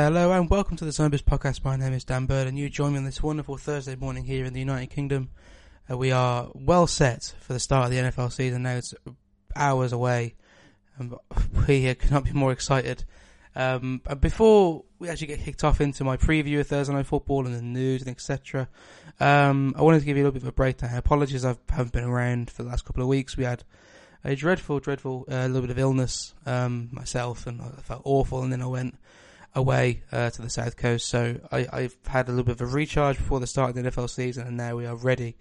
Hello and welcome to the Zombies podcast. My name is Dan Bird and you join me on this wonderful Thursday morning here in the United Kingdom. Uh, we are well set for the start of the NFL season now. It's hours away and we cannot be more excited. Um, and before we actually get kicked off into my preview of Thursday Night Football and the news and etc., um, I wanted to give you a little bit of a breakdown. Apologies, I haven't been around for the last couple of weeks. We had a dreadful, dreadful uh, little bit of illness um, myself, and I felt awful. And then I went away uh, to the south coast, so I, have had a little bit of a recharge before the start of the NFL season, and now we are ready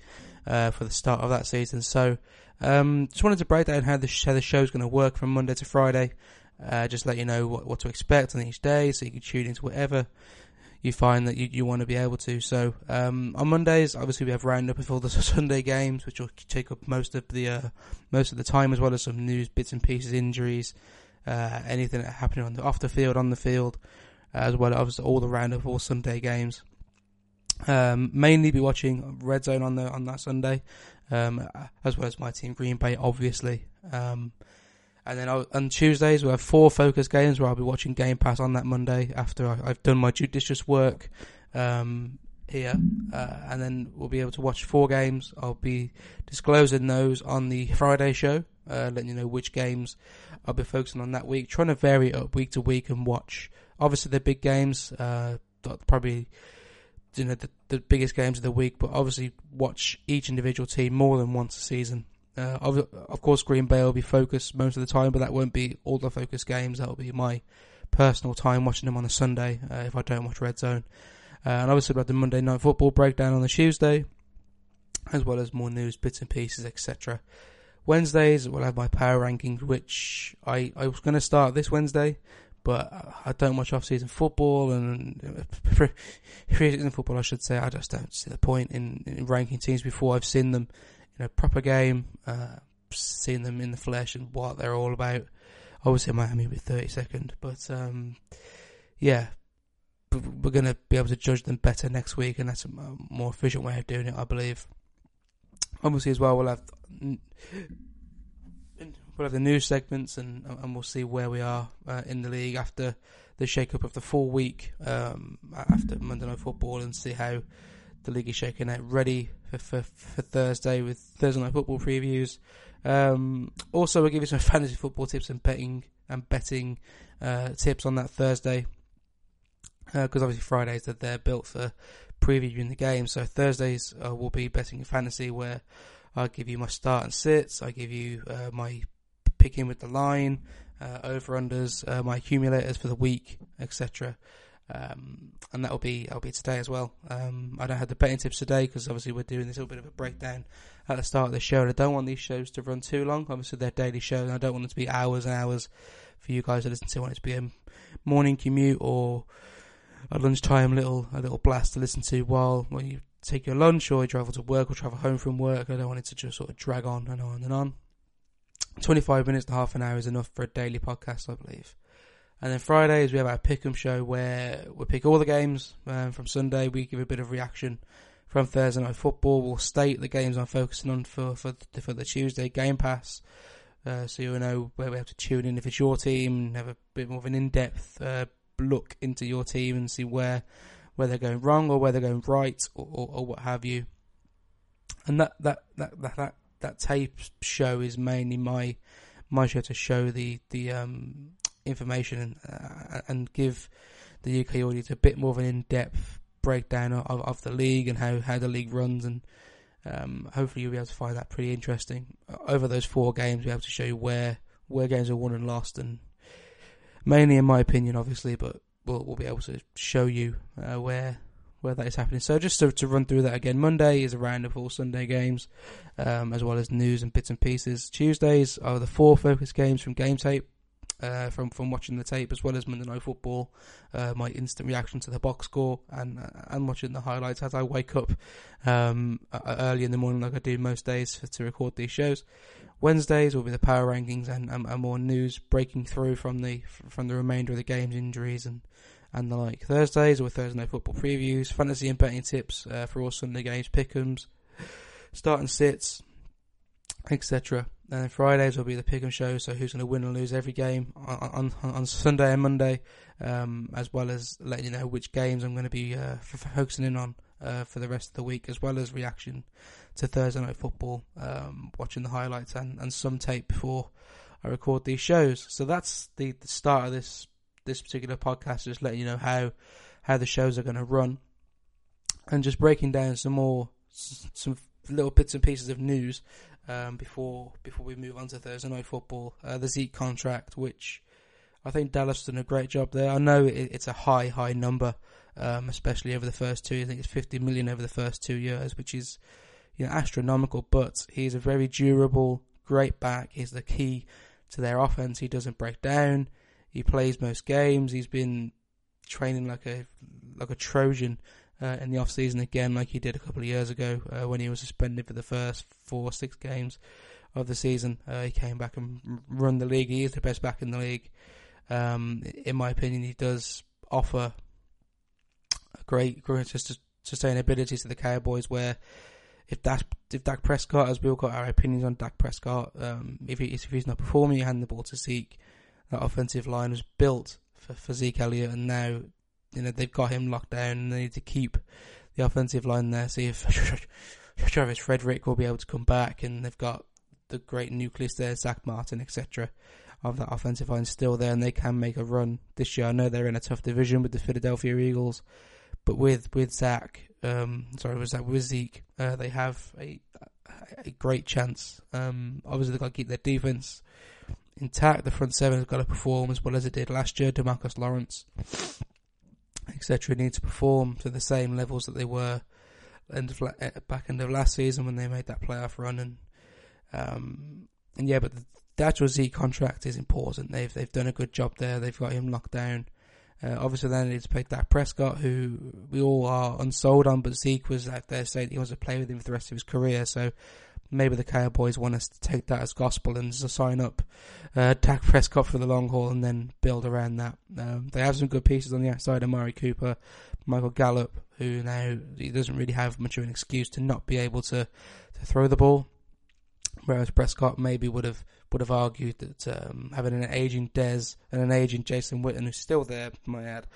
uh, for the start of that season. So, um, just wanted to break down how the how the show's going to work from Monday to Friday. Uh, just let you know what, what to expect on each day, so you can tune into whatever you find that you, you want to be able to. So um, on Mondays, obviously we have roundup of all the Sunday games, which will take up most of the uh, most of the time, as well as some news, bits and pieces, injuries, uh, anything happening on the off the field, on the field, as well as all the round of all Sunday games. Um, mainly be watching Red Zone on the on that Sunday, um, as well as my team Green Bay, obviously. Um, and then I'll, on Tuesdays we have four focus games where I'll be watching Game Pass on that Monday after I, have done my judicious work um, here, uh, and then we'll be able to watch four games. I'll be disclosing those on the Friday show, uh, letting you know which games I'll be focusing on that week. Trying to vary it up week to week and watch obviously the big games, uh, probably you know the, the biggest games of the week, but obviously watch each individual team more than once a season. Uh, of, of, course, Green Bay will be focused most of the time, but that won't be all the focus games. That'll be my personal time watching them on a Sunday uh, if I don't watch Red Zone. Uh, and obviously, about the Monday Night Football breakdown on the Tuesday, as well as more news, bits and pieces, etc. Wednesdays, we'll have my power rankings, which I, I was going to start this Wednesday, but I don't watch off-season football and pre-season football, I should say. I just don't see the point in, in ranking teams before I've seen them in a proper game, uh, seeing them in the flesh and what they're all about. Obviously, Miami with 32nd, but um, yeah, we're going to be able to judge them better next week, and that's a more efficient way of doing it, I believe. Obviously, as well, we'll have we'll have the news segments, and and we'll see where we are uh, in the league after the shake-up of the full week um, after Monday Night Football, and see how the league is shaking out, ready for, for, for Thursday with Thursday night football previews. Um, also, we'll give you some fantasy football tips and betting and betting uh, tips on that Thursday because uh, obviously Fridays that they're built for previewing the game. So Thursdays uh, will be betting fantasy where I give you my start and sits. I give you uh, my picking with the line, uh, over unders, uh, my accumulators for the week, etc. Um, and that'll be that'll be today as well. Um, I don't have the betting tips today because obviously we're doing this little bit of a breakdown at the start of the show, and I don't want these shows to run too long. Obviously, they're daily shows, and I don't want them to be hours and hours for you guys to listen to. I want it to be a morning commute or a lunchtime little a little blast to listen to while when you take your lunch or you travel to work or travel home from work. I don't want it to just sort of drag on and on and on. Twenty five minutes to half an hour is enough for a daily podcast, I believe. And then Fridays we have our pick'em show where we pick all the games um, from Sunday. We give a bit of reaction from Thursday night football. We'll state the games I'm focusing on for for the, for the Tuesday Game Pass, uh, so you'll know where we have to tune in if it's your team. And have a bit more of an in-depth uh, look into your team and see where where they're going wrong or where they're going right or, or, or what have you. And that that, that that that that tape show is mainly my my show to show the the um information and, uh, and give the UK audience a bit more of an in-depth breakdown of, of the league and how, how the league runs and um, hopefully you'll be able to find that pretty interesting. Over those four games, we'll be able to show you where where games are won and lost, and mainly in my opinion, obviously, but we'll we'll be able to show you uh, where where that is happening. So just to, to run through that again, Monday is a round of all Sunday games, um, as well as news and bits and pieces. Tuesdays are the four focus games from Game Tape uh, from from watching the tape as well as Monday Night Football. Uh, my instant reaction to the box score and and watching the highlights as I wake up um, early in the morning, like I do most days for, to record these shows. Wednesdays will be the power rankings and, and, and, more news breaking through from the from the remainder of the games, injuries and and the like. Thursdays or Thursday Night Football previews, fantasy and betting tips uh, for all Sunday games, pick'ems, start and sits etc. And then Fridays will be the pick'em show, so who's going to win and lose every game on on, on Sunday and Monday, um, as well as letting you know which games I'm going to be uh, focusing in on uh, for the rest of the week, as well as reaction to Thursday night football, um, watching the highlights and, and some tape before I record these shows. So that's the, the start of this this particular podcast, just letting you know how how the shows are going to run, and just breaking down some more some little bits and pieces of news um, before before we move on to Thursday night football. Uh, the Zeke contract, which I think Dallas done a great job there. I know it, it's a high high number, um, especially over the first two. I think it's 50 million over the first two years, which is you know astronomical. But he's a very durable, great back. He's the key to their offense. He doesn't break down. He plays most games. He's been training like a like a Trojan uh, in the off season again, like he did a couple of years ago uh, when he was suspended for the first four six games of the season. Uh, he came back and run the league. He is the best back in the league. Um, in my opinion, he does offer a great, great sustainability to the Cowboys. Where if Dak, if Dak Prescott, as we all got our opinions on Dak Prescott, um, if, he, if he's not performing, you hand the ball to Zeke. That offensive line was built for, for Zeke Elliott, and now you know they've got him locked down. and They need to keep the offensive line there. See if Travis Frederick will be able to come back, and they've got the great nucleus there, Zack Martin, etc. Of that offensive line still there, and they can make a run this year. I know they're in a tough division with the Philadelphia Eagles, but with with Zach, um, sorry, was that with Zeke? Uh, they have a a great chance. Um, obviously, they've got to keep their defense intact. The front seven has got to perform as well as it did last year. DeMarcus Lawrence, etc., need to perform to the same levels that they were end of, eh, back end of last season when they made that playoff run. And um, and yeah, but the, actual Z contract is important. They've they've done a good job there. They've got him locked down. Uh, obviously, need to pay Dak Prescott, who we all are unsold on, but Zeke was out there saying he wants to play with him for the rest of his career. So maybe the Cowboys want us to take that as gospel and sign up uh, Dak Prescott for the long haul and then build around that. Um, they have some good pieces on the outside. of Amari Cooper, Michael Gallup, who now he doesn't really have much of an excuse to not be able to, to throw the ball. Whereas Prescott maybe would have would have argued that um, having an aging Dez and an aging Jason Witten, who's still there, might add,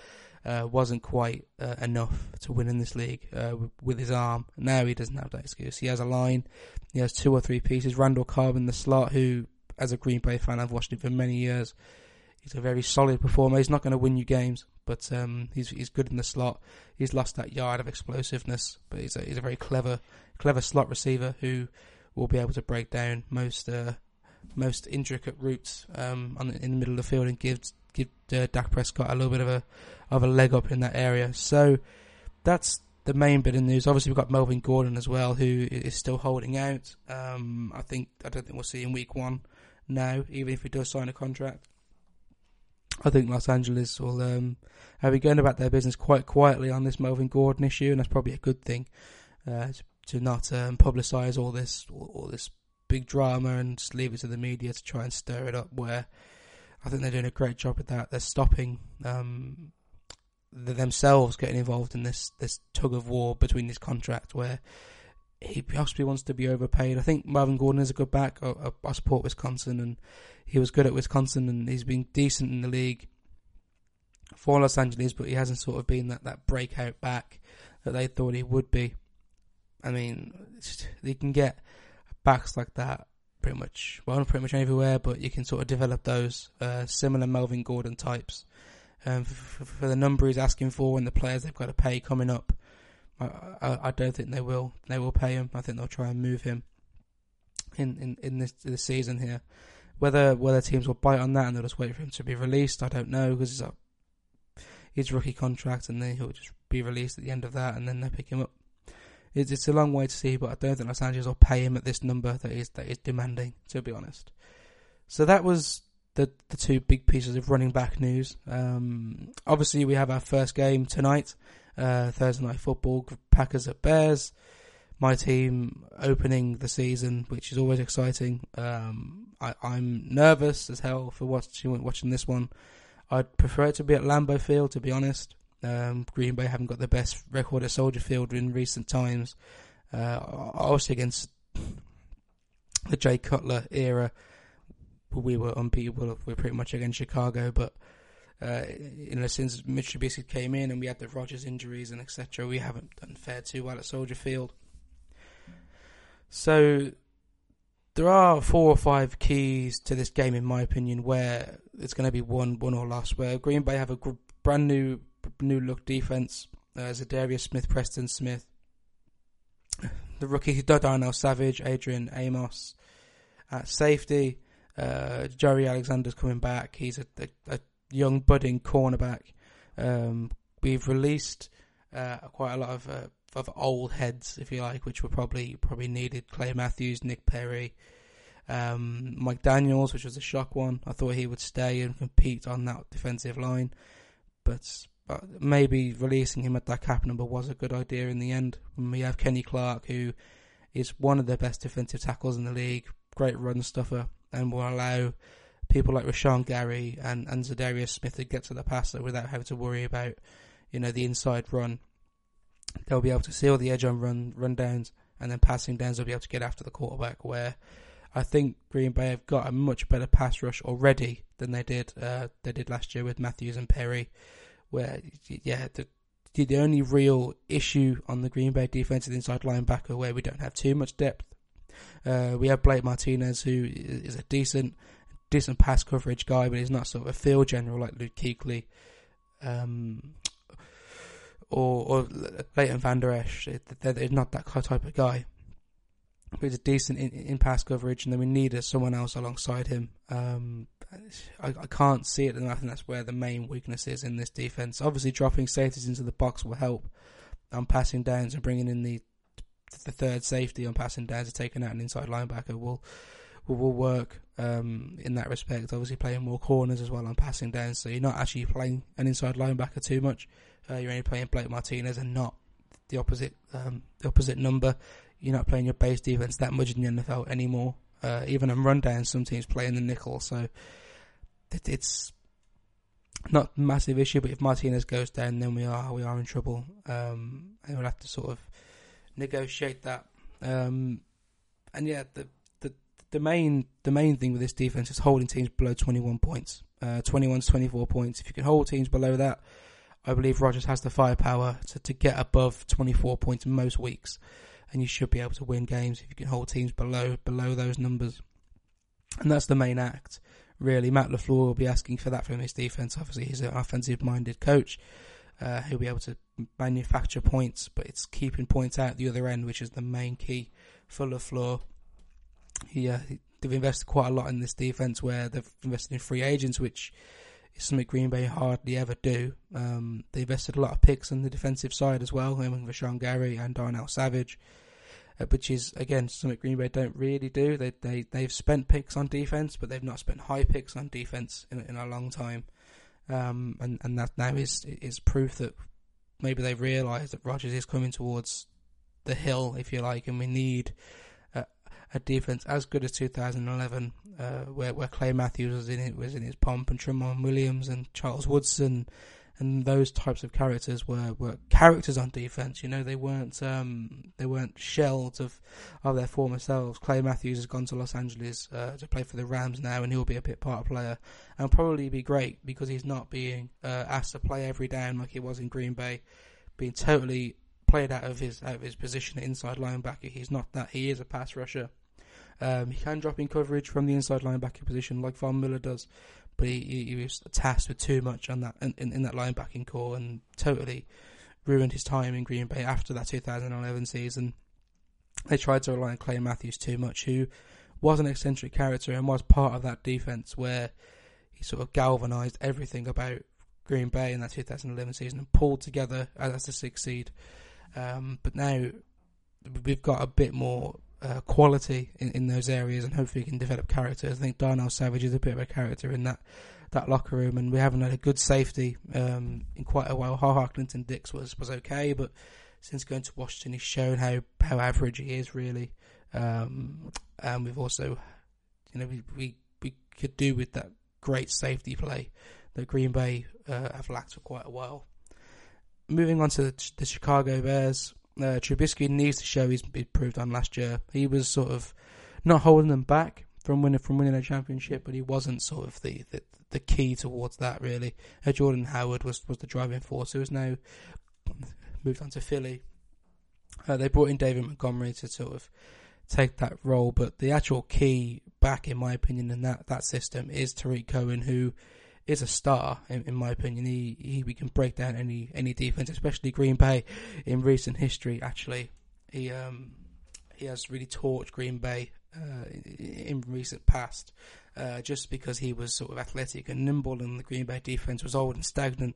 uh, wasn't quite uh, enough to win in this league uh, with his arm. Now he doesn't have that excuse. He has a line. He has two or three pieces. Randall Cobb in the slot, who, as a Green Bay fan, I've watched him for many years. He's a very solid performer. He's not going to win you games, but um, he's he's good in the slot. He's lost that yard of explosiveness, but he's a he's a very clever clever slot receiver who will be able to break down most uh, most intricate routes um, on, in the middle of the field and give give uh, Dak Prescott a little bit of a of a leg up in that area. So that's the main bit of news. Obviously, we've got Melvin Gordon as well, who is still holding out. Um, I think I don't think we'll see him week one now, even if he does sign a contract. I think Los Angeles will um, have been going about their business quite quietly on this Melvin Gordon issue, and that's probably a good thing uh, to, to, not um, publicise all this all, all this big drama and leave it to the media to try and stir it up. Where I think they're doing a great job at that. They're stopping um, themselves getting involved in this this tug of war between this contract where he possibly wants to be overpaid. I think Marvin Gordon is a good back. I, I, support Wisconsin, and he was good at Wisconsin, and he's been decent in the league for Los Angeles, but he hasn't sort of been that, that breakout back that they thought he would be. I mean, they can get backs like that pretty much, well, pretty much everywhere, but you can sort of develop those uh, similar Melvin Gordon types um, for, for, the number he's asking for and the players they've got to pay coming up. I, I, I, don't think they will. They will pay him. I think they'll try and move him in, in, in this this season here. Whether whether teams will bite on that and they'll just wait for him to be released, I don't know because it's a his rookie contract and then he'll just be released at the end of that and then they pick him up. It's, it's a long way to see, but I don't think Los Angeles will pay him at this number that is that is demanding. To be honest, so that was the the two big pieces of running back news. Um, obviously, we have our first game tonight, uh, Thursday night football, Packers at Bears. My team opening the season, which is always exciting. Um, I, am nervous as hell for watching watching this one. I'd prefer it to be at Lambeau Field, to be honest. Um, Green Bay haven't got the best record at Soldier Field in recent times. Uh, obviously against the Jay Cutler era, we were unbeatable. We are pretty much against Chicago, but uh, you know, since Mitch Trubisky came in and we had the Rodgers injuries and etc., we haven't done fair too well at Soldier Field. So there are four or five keys to this game, in my opinion, where it's going to be one, one or lost. Where Green Bay have a brand new, new look defense. Uh, Za'Darius Smith, Preston Smith, the rookie Darnell Savage, Adrian Amos at safety. Uh, Jaire Alexander's coming back. He's a, a, a young budding cornerback. Um, we've released uh, quite a lot of uh, of old heads, if you like, which were probably probably needed. Clay Matthews, Nick Perry, um, Mike Daniels, which was a shock one. I thought he would stay and compete on that defensive line, but maybe releasing him at that cap number was a good idea in the end. We have Kenny Clark, who is one of the best defensive tackles in the league, great run stuffer, and will allow people like Rashan Gary and, and Za'Darius Smith to get to the passer without having to worry about, you know, the inside run. They'll be able to seal the edge on run run downs and then passing downs they'll be able to get after the quarterback where I think Green Bay have got a much better pass rush already than they did uh, they did last year with Matthews and Perry. Where yeah, the the only real issue on the Green Bay defensive inside linebacker where we don't have too much depth. Uh, we have Blake Martinez who is a decent decent pass coverage guy, but he's not sort of a field general like Luke Kuechly. Um, or, or Leighton Vander Esch. They're not that type of guy. But he's decent in, in pass coverage, and then we need someone else alongside him. Um, I, I, can't see it, and I think that's where the main weakness is in this defense. Obviously, dropping safeties into the box will help on passing downs and bringing in the the third safety on passing downs and taking out an inside linebacker will will, will work um, in that respect. Obviously, playing more corners as well on passing downs, so you're not actually playing an inside linebacker too much. Uh, you're only playing Blake Martinez and not the opposite um, the opposite number. You're not playing your base defense that much in the NFL anymore. Uh, even on rundowns, some teams play in the nickel, so it, it's not a massive issue. But if Martinez goes down, then we are we are in trouble, um, and we'll have to sort of negotiate that. Um, and yeah, the the the main the main thing with this defense is holding teams below 21 points. Uh, 21 to 24 points. If you can hold teams below that, I believe Rodgers has the firepower to, to get above 24 points most weeks, and you should be able to win games if you can hold teams below below those numbers. And that's the main act, really. Matt LaFleur will be asking for that from his defense. Obviously, he's an offensive-minded coach. Uh, he'll be able to manufacture points, but it's keeping points out the other end, which is the main key for LaFleur. He, uh, they've invested quite a lot in this defense, where they've invested in free agents, which it's something Green Bay hardly ever do. Um, they invested a lot of picks on the defensive side as well, and Rashan Gary and Darnell Savage, uh, which is again something Green Bay don't really do. They they they've spent picks on defense, but they've not spent high picks on defense in, in a long time. Um, and and that now is is proof that maybe they've realised that Rodgers is coming towards the hill, if you like, and we need a defense as good as 2011, uh, where where Clay Matthews was in it was in his pomp, and Tramon Williams and Charles Woodson, and those types of characters were, were characters on defense. You know, they weren't um, they weren't shells of of their former selves. Clay Matthews has gone to Los Angeles uh, to play for the Rams now, and he'll be a bit part player and probably be great because he's not being uh, asked to play every down like he was in Green Bay, being totally played out of his out of his position inside linebacker. He's not that. He is a pass rusher. Um, he can drop in coverage from the inside linebacker position like Von Miller does, but he, he, was tasked with too much on that in, in, in that linebacking core and totally ruined his time in Green Bay after that 2011 season. They tried to rely on Clay Matthews too much, who was an eccentric character and was part of that defense where he sort of galvanized everything about Green Bay in that 2011 season and pulled together as a six seed. Um, but now we've got a bit more uh, quality in, in those areas, and hopefully can develop characters. I think Darnell Savage is a bit of a character in that that locker room, and we haven't had a good safety um, in quite a while. Ha Ha Clinton Dix was was okay, but since going to Washington, he's shown how how average he is really. Um, and we've also, you know, we, we we could do with that great safety play that Green Bay uh, have lacked for quite a while. Moving on to the, the Chicago Bears, uh, Trubisky needs to show he's improved on last year. He was sort of not holding them back from winning from winning a championship, but he wasn't sort of the the, the key towards that really. Uh, Jordan Howard was was the driving force. Who has now moved on to Philly. Uh, they brought in David Montgomery to sort of take that role, but the actual key back, in my opinion, in that, that system is Tarik Cohen, who is a star, in, in my opinion. He, he we can break down any any defense, especially Green Bay in recent history. Actually, he um he has really torched Green Bay uh, in recent past, uh, just because he was sort of athletic and nimble, and the Green Bay defense was old and stagnant,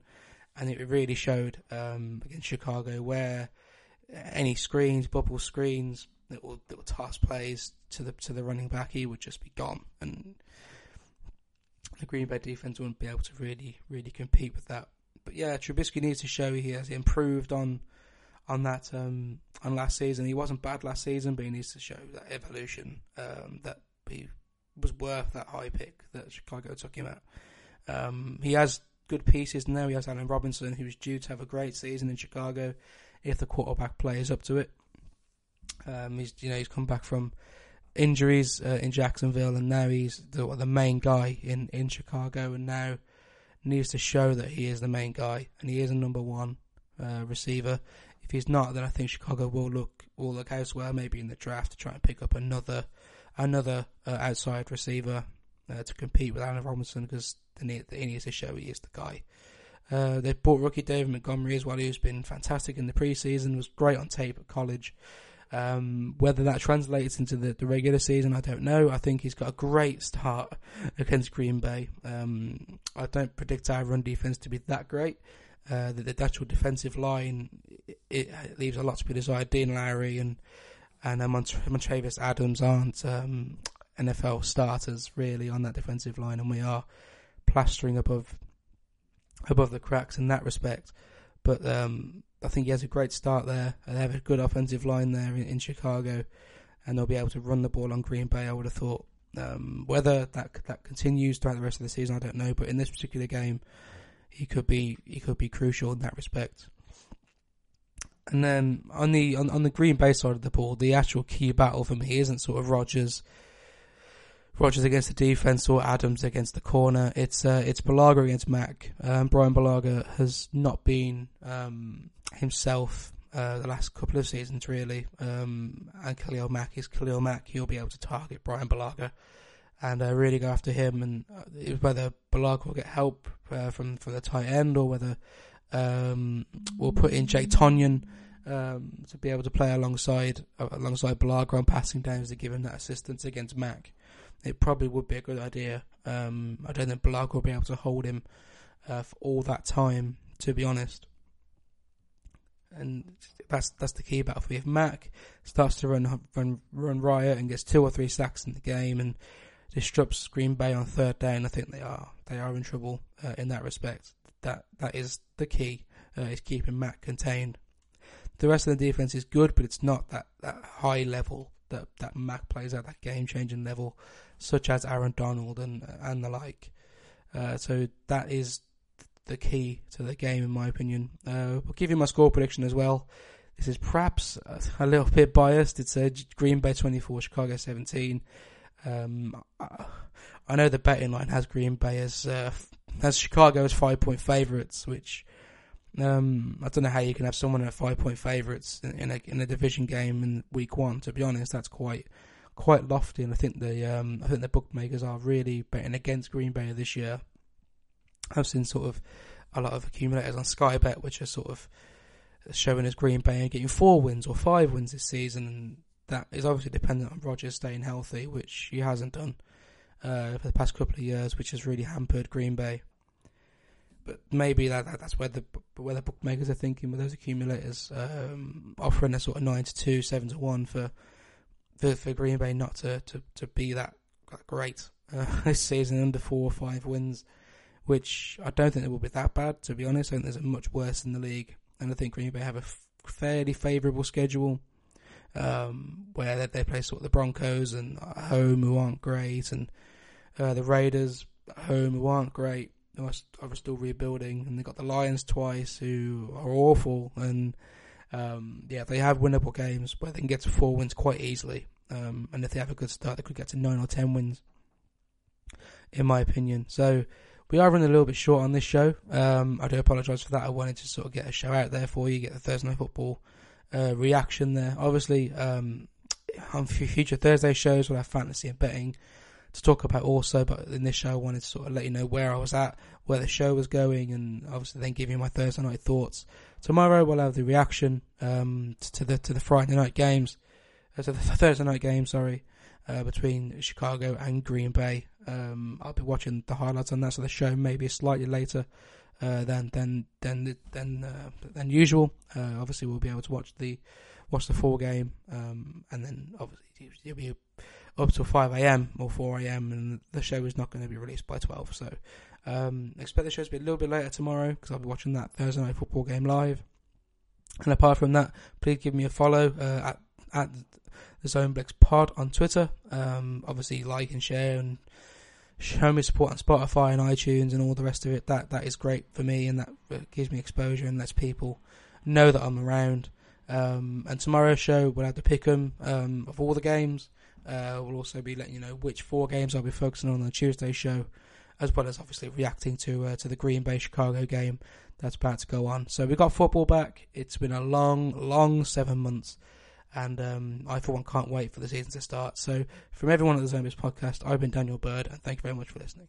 and it really showed um, against Chicago where any screens, bubble screens, little little toss plays to the to the running back, he would just be gone, and the Green Bay defense wouldn't be able to really really compete with that. But yeah, Trubisky needs to show he has improved on on that um, on last season. He wasn't bad last season, but he needs to show that evolution um, that he was worth that high pick that Chicago took him at. Um, he has good pieces now. He has Allen Robinson, who's due to have a great season in Chicago if the quarterback plays up to it. Um, he's you know he's come back from injuries uh, in Jacksonville, and now he's the, the main guy in in Chicago, and now needs to show that he is the main guy, and he is a number one uh, receiver. If he's not, then I think Chicago will look will look elsewhere, maybe in the draft, to try and pick up another another uh, outside receiver uh, to compete with Allen Robinson because he needs to show he is the guy. Uh, they bought rookie David Montgomery as well, who's been fantastic in the preseason, was great on tape at college. Um, whether that translates into the, the, regular season, I don't know. I think he's got a great start against Green Bay. Um, I don't predict our run defense to be that great. Uh, the, the, actual defensive line it, it, leaves a lot to be desired. Dean Lowry and and uh, Mont- Montravius Adams aren't um, NFL starters really on that defensive line, and we are plastering above above the cracks in that respect. But um, I think he has a great start there. They have a good offensive line there in, in, Chicago, and they'll be able to run the ball on Green Bay. I would have thought. Um, whether that that continues throughout the rest of the season, I don't know. But in this particular game, he could be he could be crucial in that respect. And then on the on, on the Green Bay side of the ball, the actual key battle for me isn't sort of Rodgers Rodgers against the defense or Adams against the corner. It's uh, it's Bulaga against Mack. Um, Bryan Bulaga has not been um, himself uh, the last couple of seasons really. Um, and Khalil Mack is Khalil Mack. He'll be able to target Bryan Bulaga and uh, really go after him. And uh, whether Bulaga will get help uh, from from the tight end or whether um, we'll put in Jake Tonyan. Um, to be able to play alongside uh, alongside Bulaga on passing downs to give him that assistance against Mack it probably would be a good idea. Um, I don't think Bulaga will be able to hold him uh, for all that time, to be honest. And that's that's the key battle for me. If Mack starts to run run run riot and gets two or three sacks in the game and disrupts Green Bay on third down, I think they are they are in trouble uh, in that respect. That that is the key uh, is keeping Mack contained. The rest of the defense is good, but it's not that, that high level that that Mack plays at that game changing level such as Aaron Donald and and the like. Uh, so that is the key to the game, in my opinion. Uh, I'll give you my score prediction as well. This is perhaps a little bit biased. It's a Green Bay 24, Chicago 17. Um, I know the betting line has Green Bay as uh, has Chicago as five point favourites, which um, I don't know how you can have someone at five point favourites in, in, a in a division game in week one. To be honest, that's quite quite lofty, and I think the um, I think the bookmakers are really betting against Green Bay this year. I've seen sort of a lot of accumulators on Sky Bet, which are sort of showing as Green Bay getting four wins or five wins this season, and that is obviously dependent on Rodgers staying healthy, which he hasn't done uh, for the past couple of years, which has really hampered Green Bay. But maybe that, that that's where the where the bookmakers are thinking with those accumulators, um, offering a sort of nine to two, seven to one for for, for Green Bay not to, to, to be that, great uh, this season under four or five wins, which I don't think it will be that bad, to be honest. I think there's much worse in the league. And I think Green Bay have a f- fairly favourable schedule um, where they, they play sort of the Broncos and at home who aren't great, and uh, the Raiders at home who aren't great, are still rebuilding, and they got the Lions twice who are awful, and um, yeah, they have winnable games where they can get to four wins quite easily. Um, and if they have a good start, they could get to nine or ten wins, in my opinion. So we are running a little bit short on this show. Um, I do apologise for that. I wanted to sort of get a show out there for you, get the Thursday Night Football uh, reaction there. Obviously, um, on future Thursday shows, we'll have fantasy and betting to talk about also. But in this show, I wanted to sort of let you know where I was at, where the show was going, and obviously then give you my Thursday night thoughts. Tomorrow we'll have the reaction um, to the to the Friday night games, uh, to the Thursday night game. Sorry, uh, between Chicago and Green Bay. Um, I'll be watching the highlights on that, so the show may be slightly later uh, than than than than uh, than usual. Uh, obviously, we'll be able to watch the watch the full game, um, and then obviously it'll be up till five a.m. or four a.m. and the show is not going to be released by twelve. So um, expect the show to be a little bit later tomorrow because I'll be watching that Thursday night football game live. And apart from that, please give me a follow uh, at at the Zoneblix Pod on Twitter. Um, obviously, like and share and show me support on Spotify and iTunes and all the rest of it. That that is great for me, and that gives me exposure and lets people know that I'm around. Um, and tomorrow's show we'll have the pick'em um, of all the games. Uh, we'll also be letting you know which four games I'll be focusing on on the Tuesday show, as well as obviously reacting to uh, to the Green Bay Chicago game that's about to go on. So we've got football back. It's been a long, long seven months, and um, I for one can't wait for the season to start. So from everyone at the Zombies podcast, I've been Daniel Bird, and thank you very much for listening.